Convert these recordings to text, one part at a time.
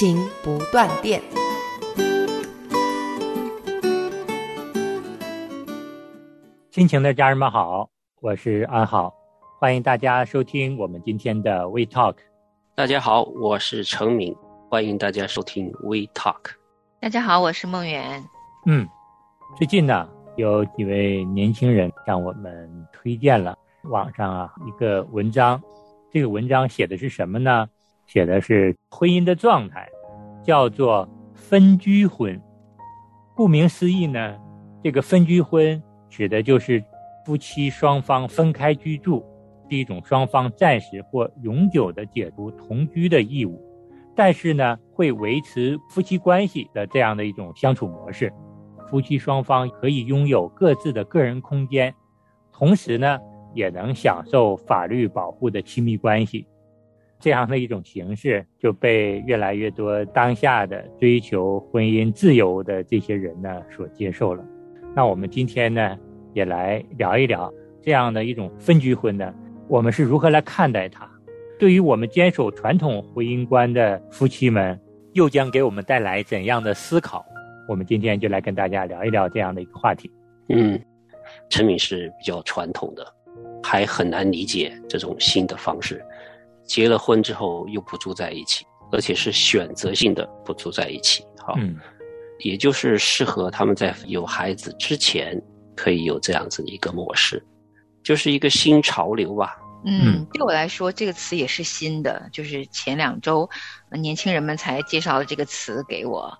亲情不断电。亲情的家人们好，我是安好，欢迎大家收听我们今天的 We Talk。大家好，我是程敏，欢迎大家收听 We Talk。大家好，我是梦圆。嗯，最近呢，有几位年轻人向我们推荐了网上啊一个文章，这个文章写的是什么呢？写的是婚姻的状态，叫做分居婚。顾名思义呢，这个分居婚指的就是夫妻双方分开居住，是一种双方暂时或永久的解除同居的义务，但是呢，会维持夫妻关系的这样的一种相处模式。夫妻双方可以拥有各自的个人空间，同时呢，也能享受法律保护的亲密关系。这样的一种形式就被越来越多当下的追求婚姻自由的这些人呢所接受了。那我们今天呢也来聊一聊这样的一种分居婚呢，我们是如何来看待它？对于我们坚守传统婚姻观的夫妻们，又将给我们带来怎样的思考？我们今天就来跟大家聊一聊这样的一个话题。嗯，陈敏是比较传统的，还很难理解这种新的方式。结了婚之后又不住在一起，而且是选择性的不住在一起，好，嗯，也就是适合他们在有孩子之前可以有这样子的一个模式，就是一个新潮流吧。嗯，对我来说这个词也是新的，就是前两周年轻人们才介绍了这个词给我。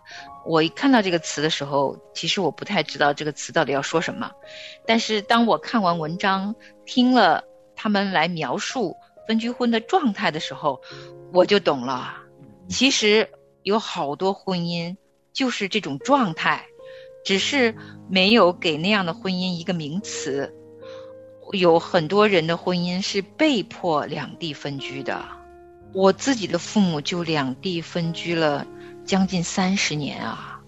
我一看到这个词的时候，其实我不太知道这个词到底要说什么，但是当我看完文章，听了他们来描述。分居婚的状态的时候，我就懂了。其实有好多婚姻就是这种状态，只是没有给那样的婚姻一个名词。有很多人的婚姻是被迫两地分居的。我自己的父母就两地分居了将近三十年啊，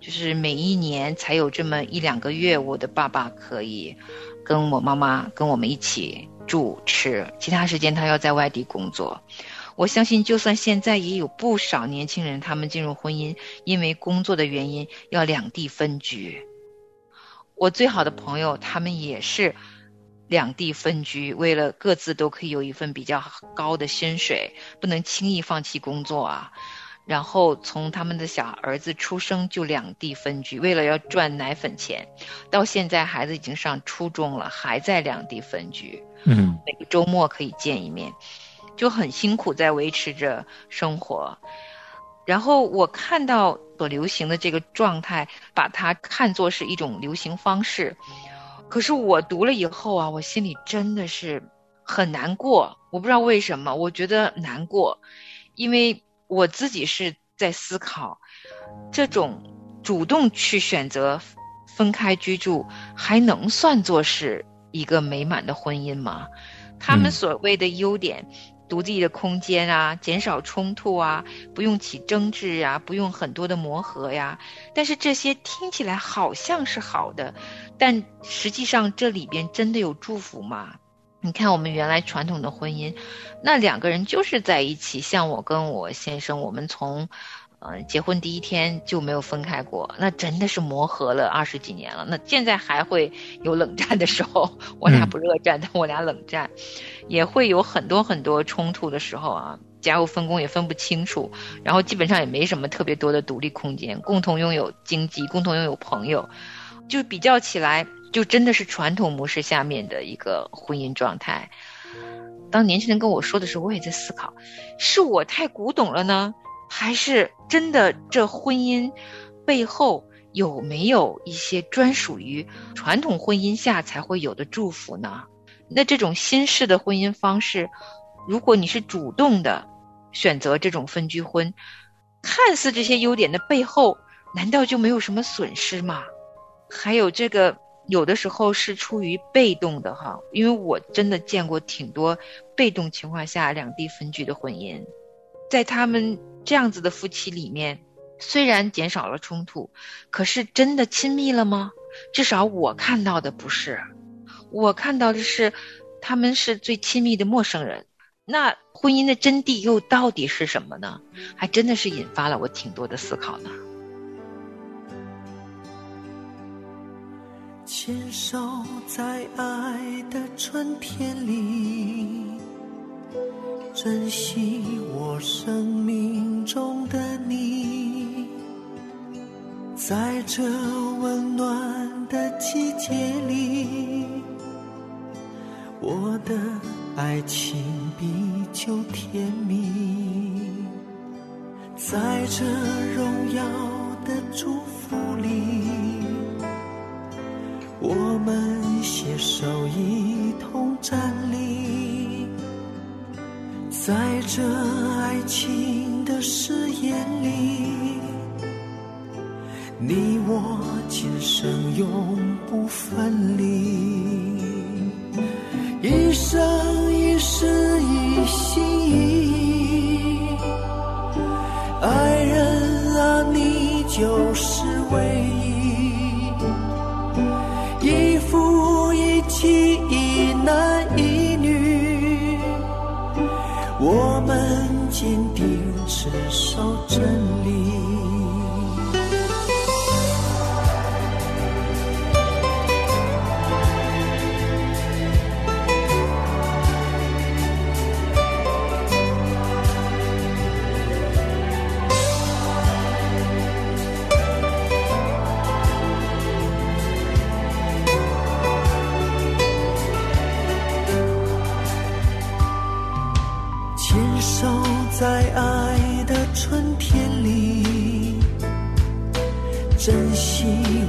就是每一年才有这么一两个月，我的爸爸可以跟我妈妈跟我们一起。住吃，其他时间他要在外地工作。我相信，就算现在也有不少年轻人，他们进入婚姻，因为工作的原因要两地分居。我最好的朋友，他们也是两地分居，为了各自都可以有一份比较高的薪水，不能轻易放弃工作啊。然后从他们的小儿子出生就两地分居，为了要赚奶粉钱，到现在孩子已经上初中了，还在两地分居。嗯，每个周末可以见一面，就很辛苦在维持着生活。然后我看到所流行的这个状态，把它看作是一种流行方式。可是我读了以后啊，我心里真的是很难过。我不知道为什么，我觉得难过，因为。我自己是在思考，这种主动去选择分开居住，还能算作是一个美满的婚姻吗？他们所谓的优点，独立的空间啊，减少冲突啊，不用起争执啊，不用很多的磨合呀。但是这些听起来好像是好的，但实际上这里边真的有祝福吗？你看，我们原来传统的婚姻，那两个人就是在一起。像我跟我先生，我们从，呃，结婚第一天就没有分开过。那真的是磨合了二十几年了。那现在还会有冷战的时候，我俩不热战，但我俩冷战，也会有很多很多冲突的时候啊。家务分工也分不清楚，然后基本上也没什么特别多的独立空间，共同拥有经济，共同拥有朋友，就比较起来。就真的是传统模式下面的一个婚姻状态。当年轻人跟我说的时候，我也在思考，是我太古董了呢，还是真的这婚姻背后有没有一些专属于传统婚姻下才会有的祝福呢？那这种新式的婚姻方式，如果你是主动的，选择这种分居婚，看似这些优点的背后，难道就没有什么损失吗？还有这个有的时候是出于被动的哈，因为我真的见过挺多被动情况下两地分居的婚姻，在他们这样子的夫妻里面，虽然减少了冲突，可是真的亲密了吗？至少我看到的不是，我看到的是他们是最亲密的陌生人。那婚姻的真谛又到底是什么呢？还真的是引发了我挺多的思考呢。牵手在爱的春天里，珍惜我生命中的你，在这温暖的季节里，我的。爱情比酒甜蜜，在这荣耀的祝福里，我们携手一同站立，在这爱情的誓言里，你我今生永不分离。一生珍惜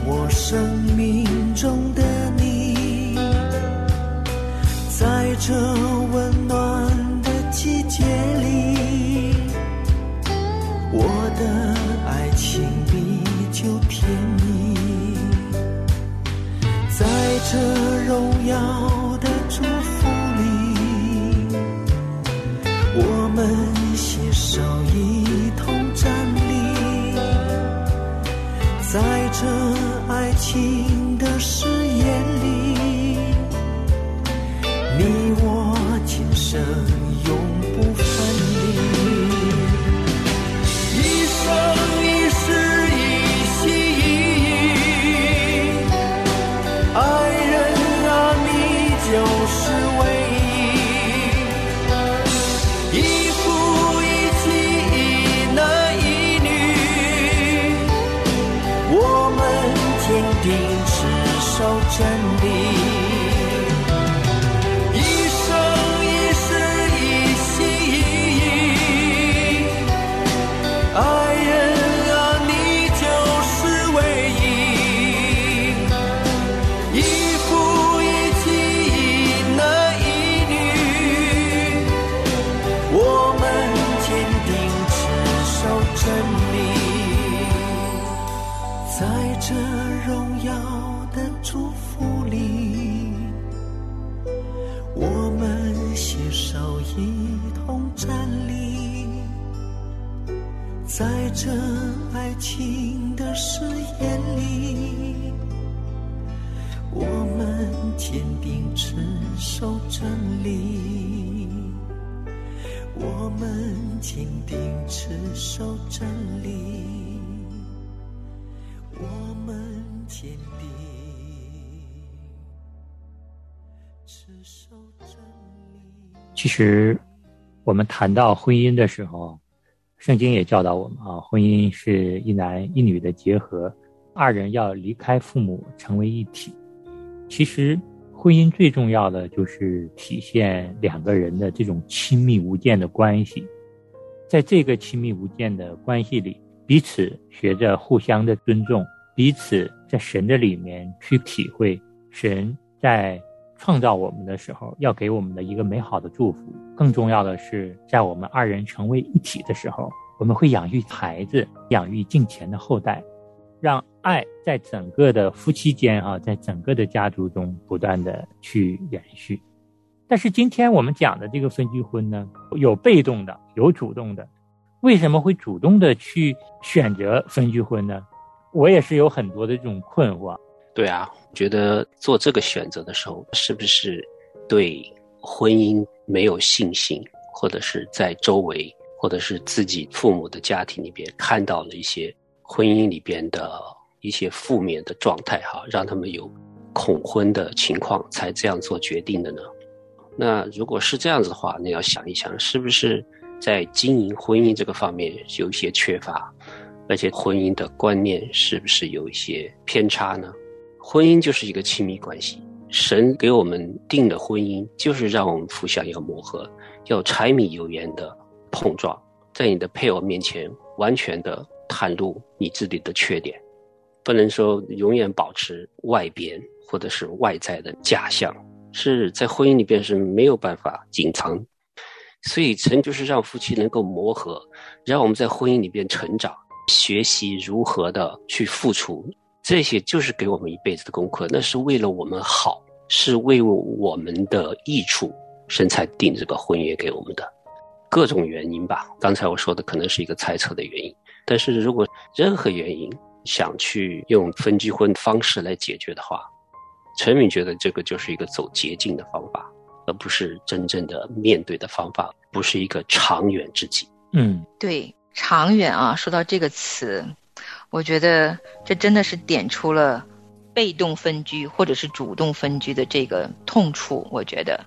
我生命中的你。在这温暖的季节里我的爱情比酒甜蜜。在这荣耀坚定持守真理我们坚定持守真理我们坚定持守真理。其实我们谈到婚姻的时候圣经也教导我们啊婚姻是一男一女的结合二人要离开父母成为一体。其实婚姻最重要的就是体现两个人的这种亲密无间的关系，在这个亲密无间的关系里，彼此学着互相的尊重，彼此在神的里面去体会神在。创造我们的时候，要给我们的一个美好的祝福。更重要的是，在我们二人成为一体的时候，我们会养育孩子，养育敬虔的后代，让爱在整个的夫妻间啊，在整个的家族中不断的去延续。但是今天我们讲的这个分居婚呢，有被动的，有主动的。为什么会主动的去选择分居婚呢？我也是有很多的这种困惑。对啊，觉得做这个选择的时候，是不是对婚姻没有信心，或者是在周围，或者是自己父母的家庭里边看到了一些婚姻里边的一些负面的状态，哈，让他们有恐婚的情况，才这样做决定的呢？那如果是这样子的话，那要想一想，是不是？在经营婚姻这个方面有一些缺乏，而且婚姻的观念是不是有一些偏差呢？婚姻就是一个亲密关系，神给我们定的婚姻就是让我们互相要磨合，要柴米油盐的碰撞，在你的配偶面前完全的袒露你自己的缺点，不能说永远保持外边或者是外在的假象，是在婚姻里边是没有办法隐藏。所以，成就是让夫妻能够磨合，让我们在婚姻里边成长，学习如何的去付出，这些就是给我们一辈子的功课。那是为了我们好，是为我们的益处，神才定这个婚约给我们的。各种原因吧，刚才我说的可能是一个猜测的原因，但是如果任何原因想去用分居婚方式来解决的话，陈敏觉得这个就是一个走捷径的方法。而不是真正的面对的方法，不是一个长远之计。嗯，对，长远啊，说到这个词，我觉得这真的是点出了被动分居或者是主动分居的这个痛处。我觉得，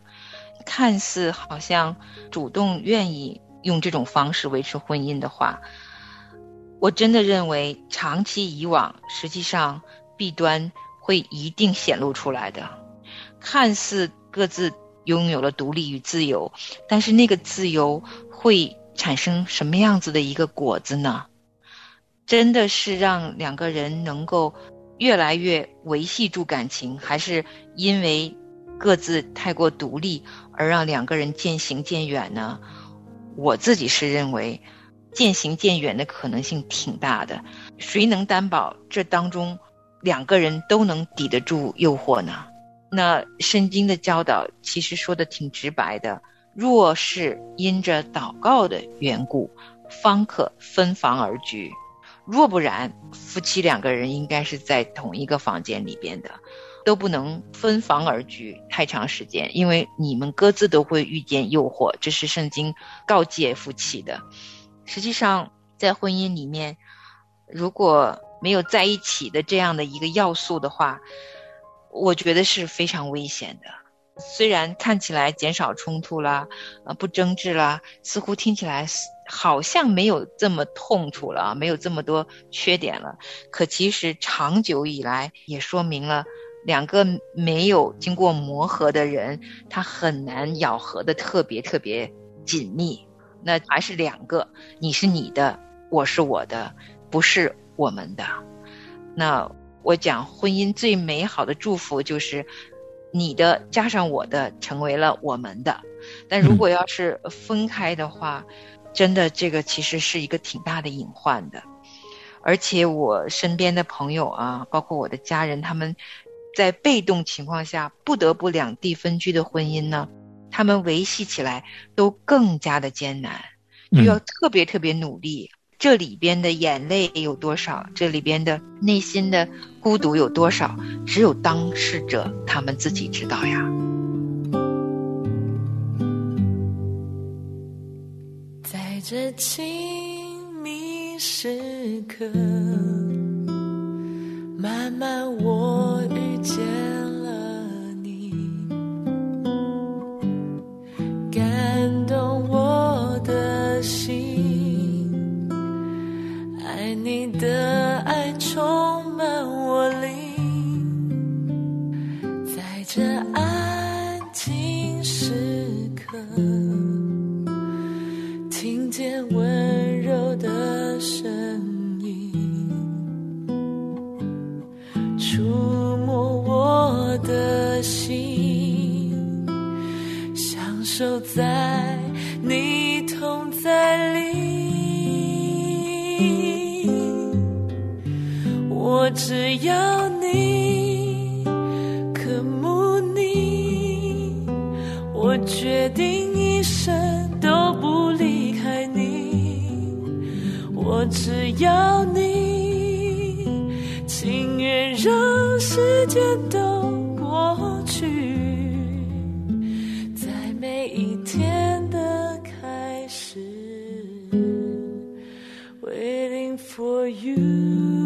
看似好像主动愿意用这种方式维持婚姻的话，我真的认为长期以往，实际上弊端会一定显露出来的。看似各自。拥有了独立与自由，但是那个自由会产生什么样子的一个果子呢？真的是让两个人能够越来越维系住感情，还是因为各自太过独立而让两个人渐行渐远呢？我自己是认为渐行渐远的可能性挺大的。谁能担保这当中两个人都能抵得住诱惑呢？那圣经的教导其实说的挺直白的，若是因着祷告的缘故，方可分房而居；若不然，夫妻两个人应该是在同一个房间里边的，都不能分房而居太长时间，因为你们各自都会遇见诱惑，这是圣经告诫夫妻的。实际上，在婚姻里面，如果没有在一起的这样的一个要素的话，我觉得是非常危险的，虽然看起来减少冲突啦，呃，不争执啦，似乎听起来好像没有这么痛楚了，没有这么多缺点了。可其实长久以来也说明了，两个没有经过磨合的人，他很难咬合的特别特别紧密。那还是两个，你是你的，我是我的，不是我们的。那。我讲婚姻最美好的祝福就是，你的加上我的成为了我们的。但如果要是分开的话，真的这个其实是一个挺大的隐患的。而且我身边的朋友啊，包括我的家人，他们在被动情况下不得不两地分居的婚姻呢，他们维系起来都更加的艰难，就要特别特别努力。这里边的眼泪有多少？这里边的内心的孤独有多少？只有当事者他们自己知道呀。在这亲密时刻，慢慢我遇见。你的爱充满我灵，在这安静时刻，要你情愿让时间都过去，在每一天的开始，waiting for you。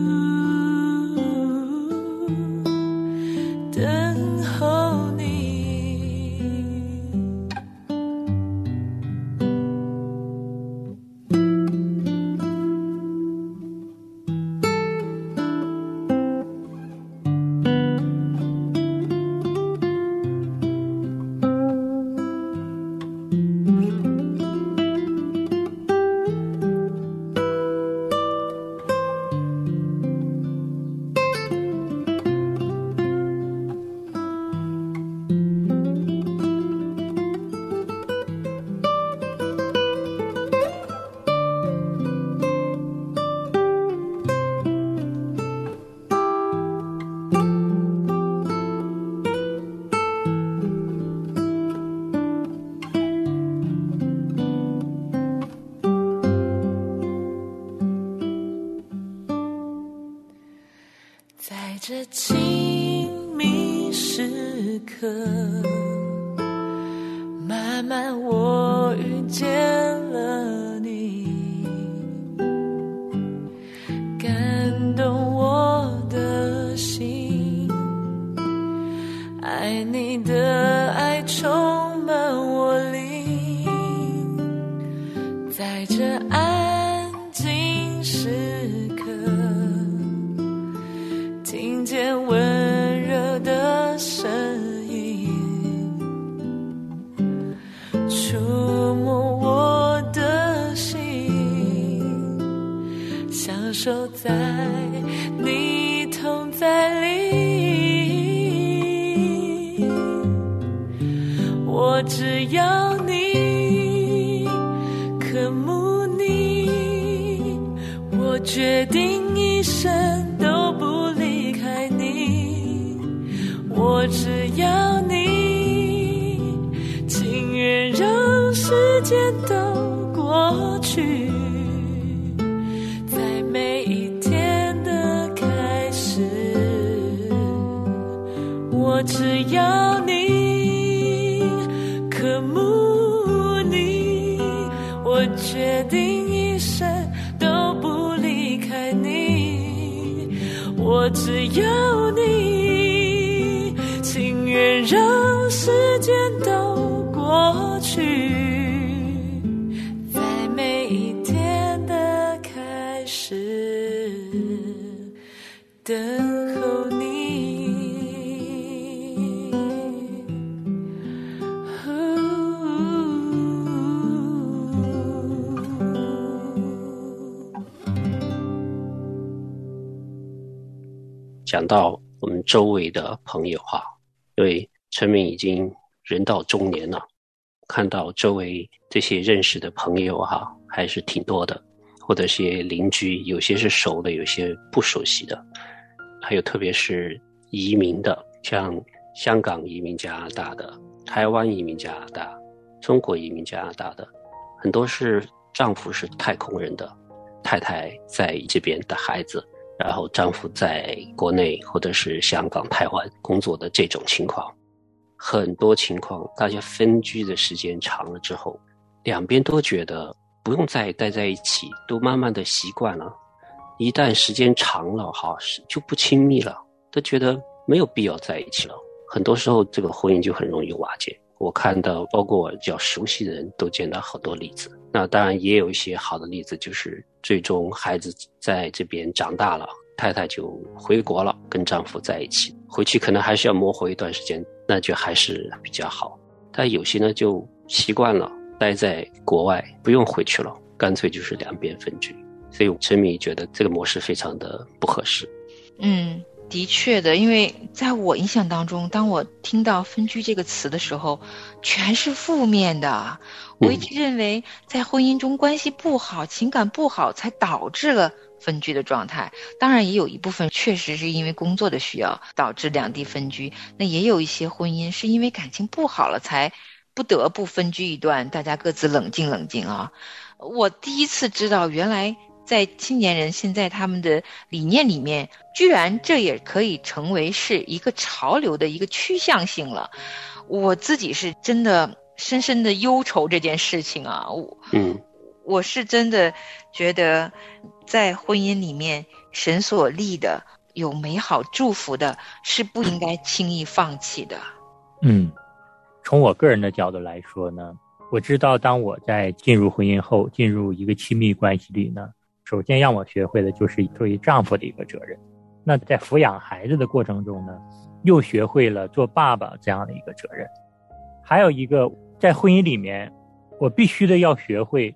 这亲密时刻。我只要你。可慕你我决定一生都不离开你我只要你情愿让时间都过去在每一天的开始我只要你等候你。讲到我们周围的朋友哈，因为陈明已经人到中年了，看到周围这些认识的朋友哈，还是挺多的，或者些邻居，有些是熟的，有些不熟悉的，还有特别是移民的，像香港移民加拿大的，台湾移民加拿大，中国移民加拿大的，很多是丈夫是太空人的，太太在这边的孩子。然后丈夫在国内或者是香港、台湾工作的这种情况，很多情况大家分居的时间长了之后，两边都觉得不用再待在一起，都慢慢的习惯了。一旦时间长了，哈，就不亲密了，都觉得没有必要在一起了。很多时候，这个婚姻就很容易瓦解。我看到，包括我比较熟悉的人都见到好多例子。那当然也有一些好的例子，就是最终孩子在这边长大了，太太就回国了，跟丈夫在一起。回去可能还是要磨合一段时间，那就还是比较好。但有些呢就习惯了待在国外，不用回去了，干脆就是两边分居。所以陈米觉得这个模式非常的不合适。嗯。的确的，因为在我印象当中，当我听到“分居”这个词的时候，全是负面的。我一直认为，在婚姻中关系不好、情感不好，才导致了分居的状态。当然，也有一部分确实是因为工作的需要导致两地分居。那也有一些婚姻是因为感情不好了，才不得不分居一段，大家各自冷静冷静啊。我第一次知道，原来。在青年人现在他们的理念里面，居然这也可以成为是一个潮流的一个趋向性了。我自己是真的深深的忧愁这件事情啊，我嗯，我是真的觉得在婚姻里面，神所立的有美好祝福的，是不应该轻易放弃的。嗯，从我个人的角度来说呢，我知道当我在进入婚姻后，进入一个亲密关系里呢，首先让我学会的就是作为丈夫的一个责任。那在抚养孩子的过程中呢，又学会了做爸爸这样的一个责任。还有一个，在婚姻里面，我必须的要学会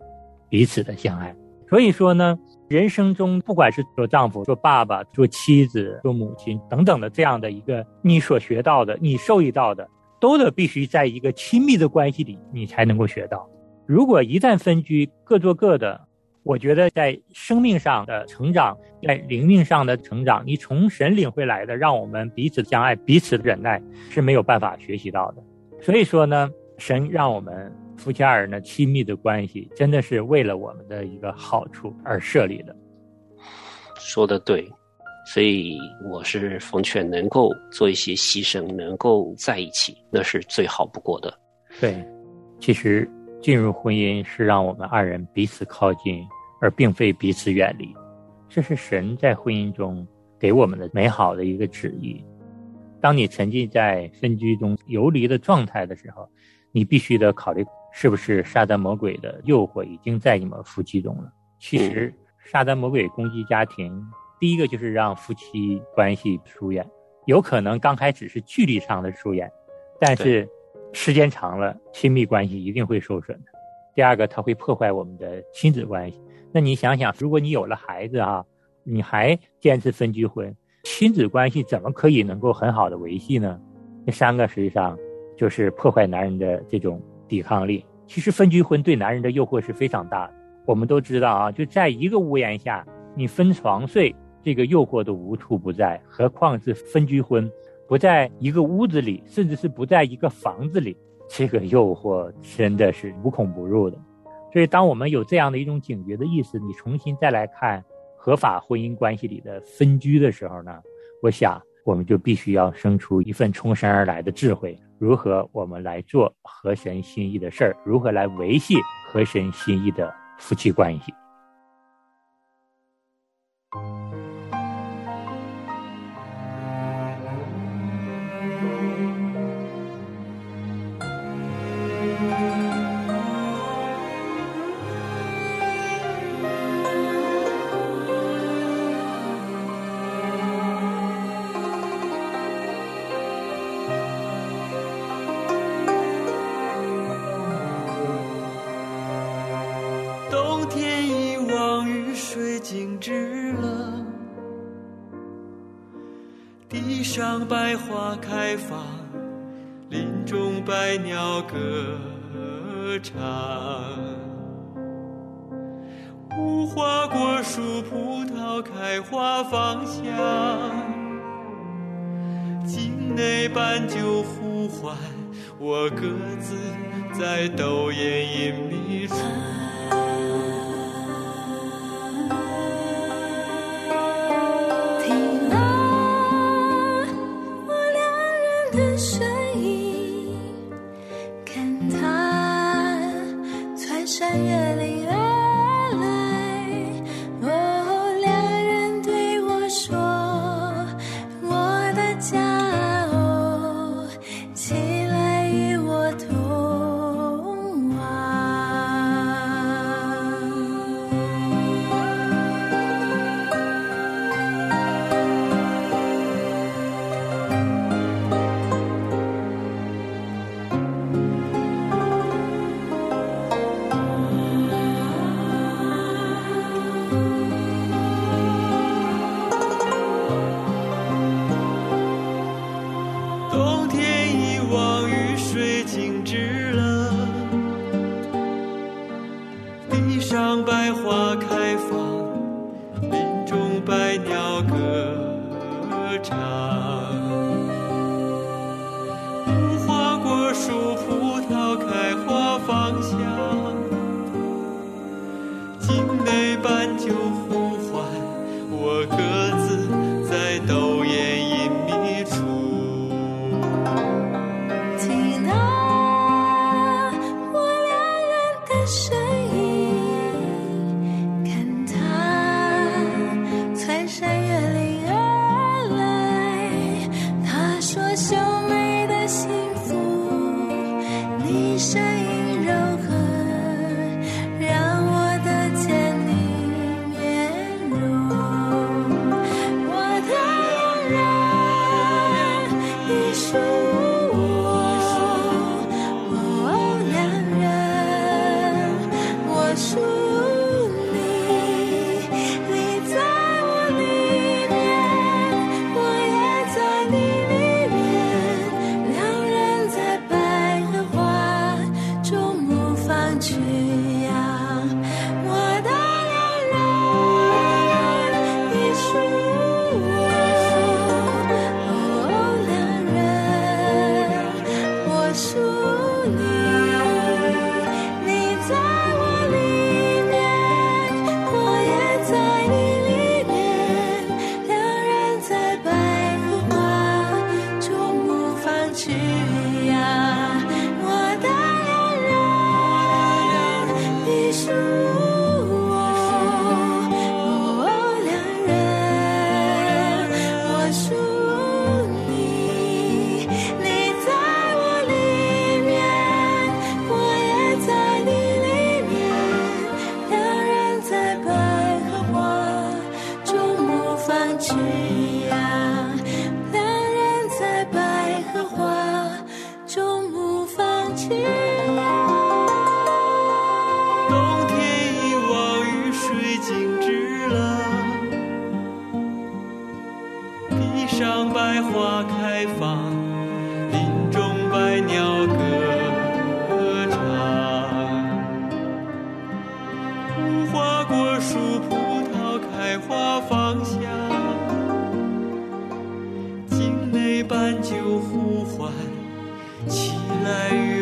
彼此的相爱。所以说呢，人生中不管是做丈夫、做爸爸、做妻子、做母亲等等的这样的一个，你所学到的、你受益到的，都得必须在一个亲密的关系里，你才能够学到。如果一旦分居，各做各的，我觉得在生命上的成长，在灵命上的成长，你从神领会来的，让我们彼此相爱、彼此忍耐，是没有办法学习到的。所以说呢，神让我们。夫妻二人的亲密的关系，真的是为了我们的一个好处而设立的。说的对，所以我是奉劝，能够做一些牺牲，能够在一起，那是最好不过的。对，其实进入婚姻是让我们二人彼此靠近，而并非彼此远离。这是神在婚姻中给我们的美好的一个旨意。当你沉浸在分居中游离的状态的时候，你必须得考虑。是不是撒旦魔鬼的诱惑已经在你们夫妻中了？其实，撒旦魔鬼攻击家庭，第一个就是让夫妻关系疏远，有可能刚开始是距离上的疏远，但是时间长了，亲密关系一定会受损的。第二个，它会破坏我们的亲子关系。那你想想，如果你有了孩子啊，你还坚持分居婚，亲子关系怎么可以能够很好的维系呢？这三个实际上就是破坏男人的这种。抵抗力其实分居婚对男人的诱惑是非常大的。我们都知道啊，就在一个屋檐下，你分床睡，这个诱惑都无处不在，何况是分居婚，不在一个屋子里，甚至是不在一个房子里，这个诱惑真的是无孔不入的。所以，当我们有这样的一种警觉的意识，你重新再来看合法婚姻关系里的分居的时候呢，我想我们就必须要生出一份从生而来的智慧。如何我们来做合神心意的事儿？如何来维系合神心意的夫妻关系？静止了，地上百花开放，林中百鸟歌唱。无花果树，葡萄开花芳香。境内斑鸠呼唤，我鸽子在斗艳隐秘处。无花果树、葡萄开花芳香。境内半酒呼唤，起来月。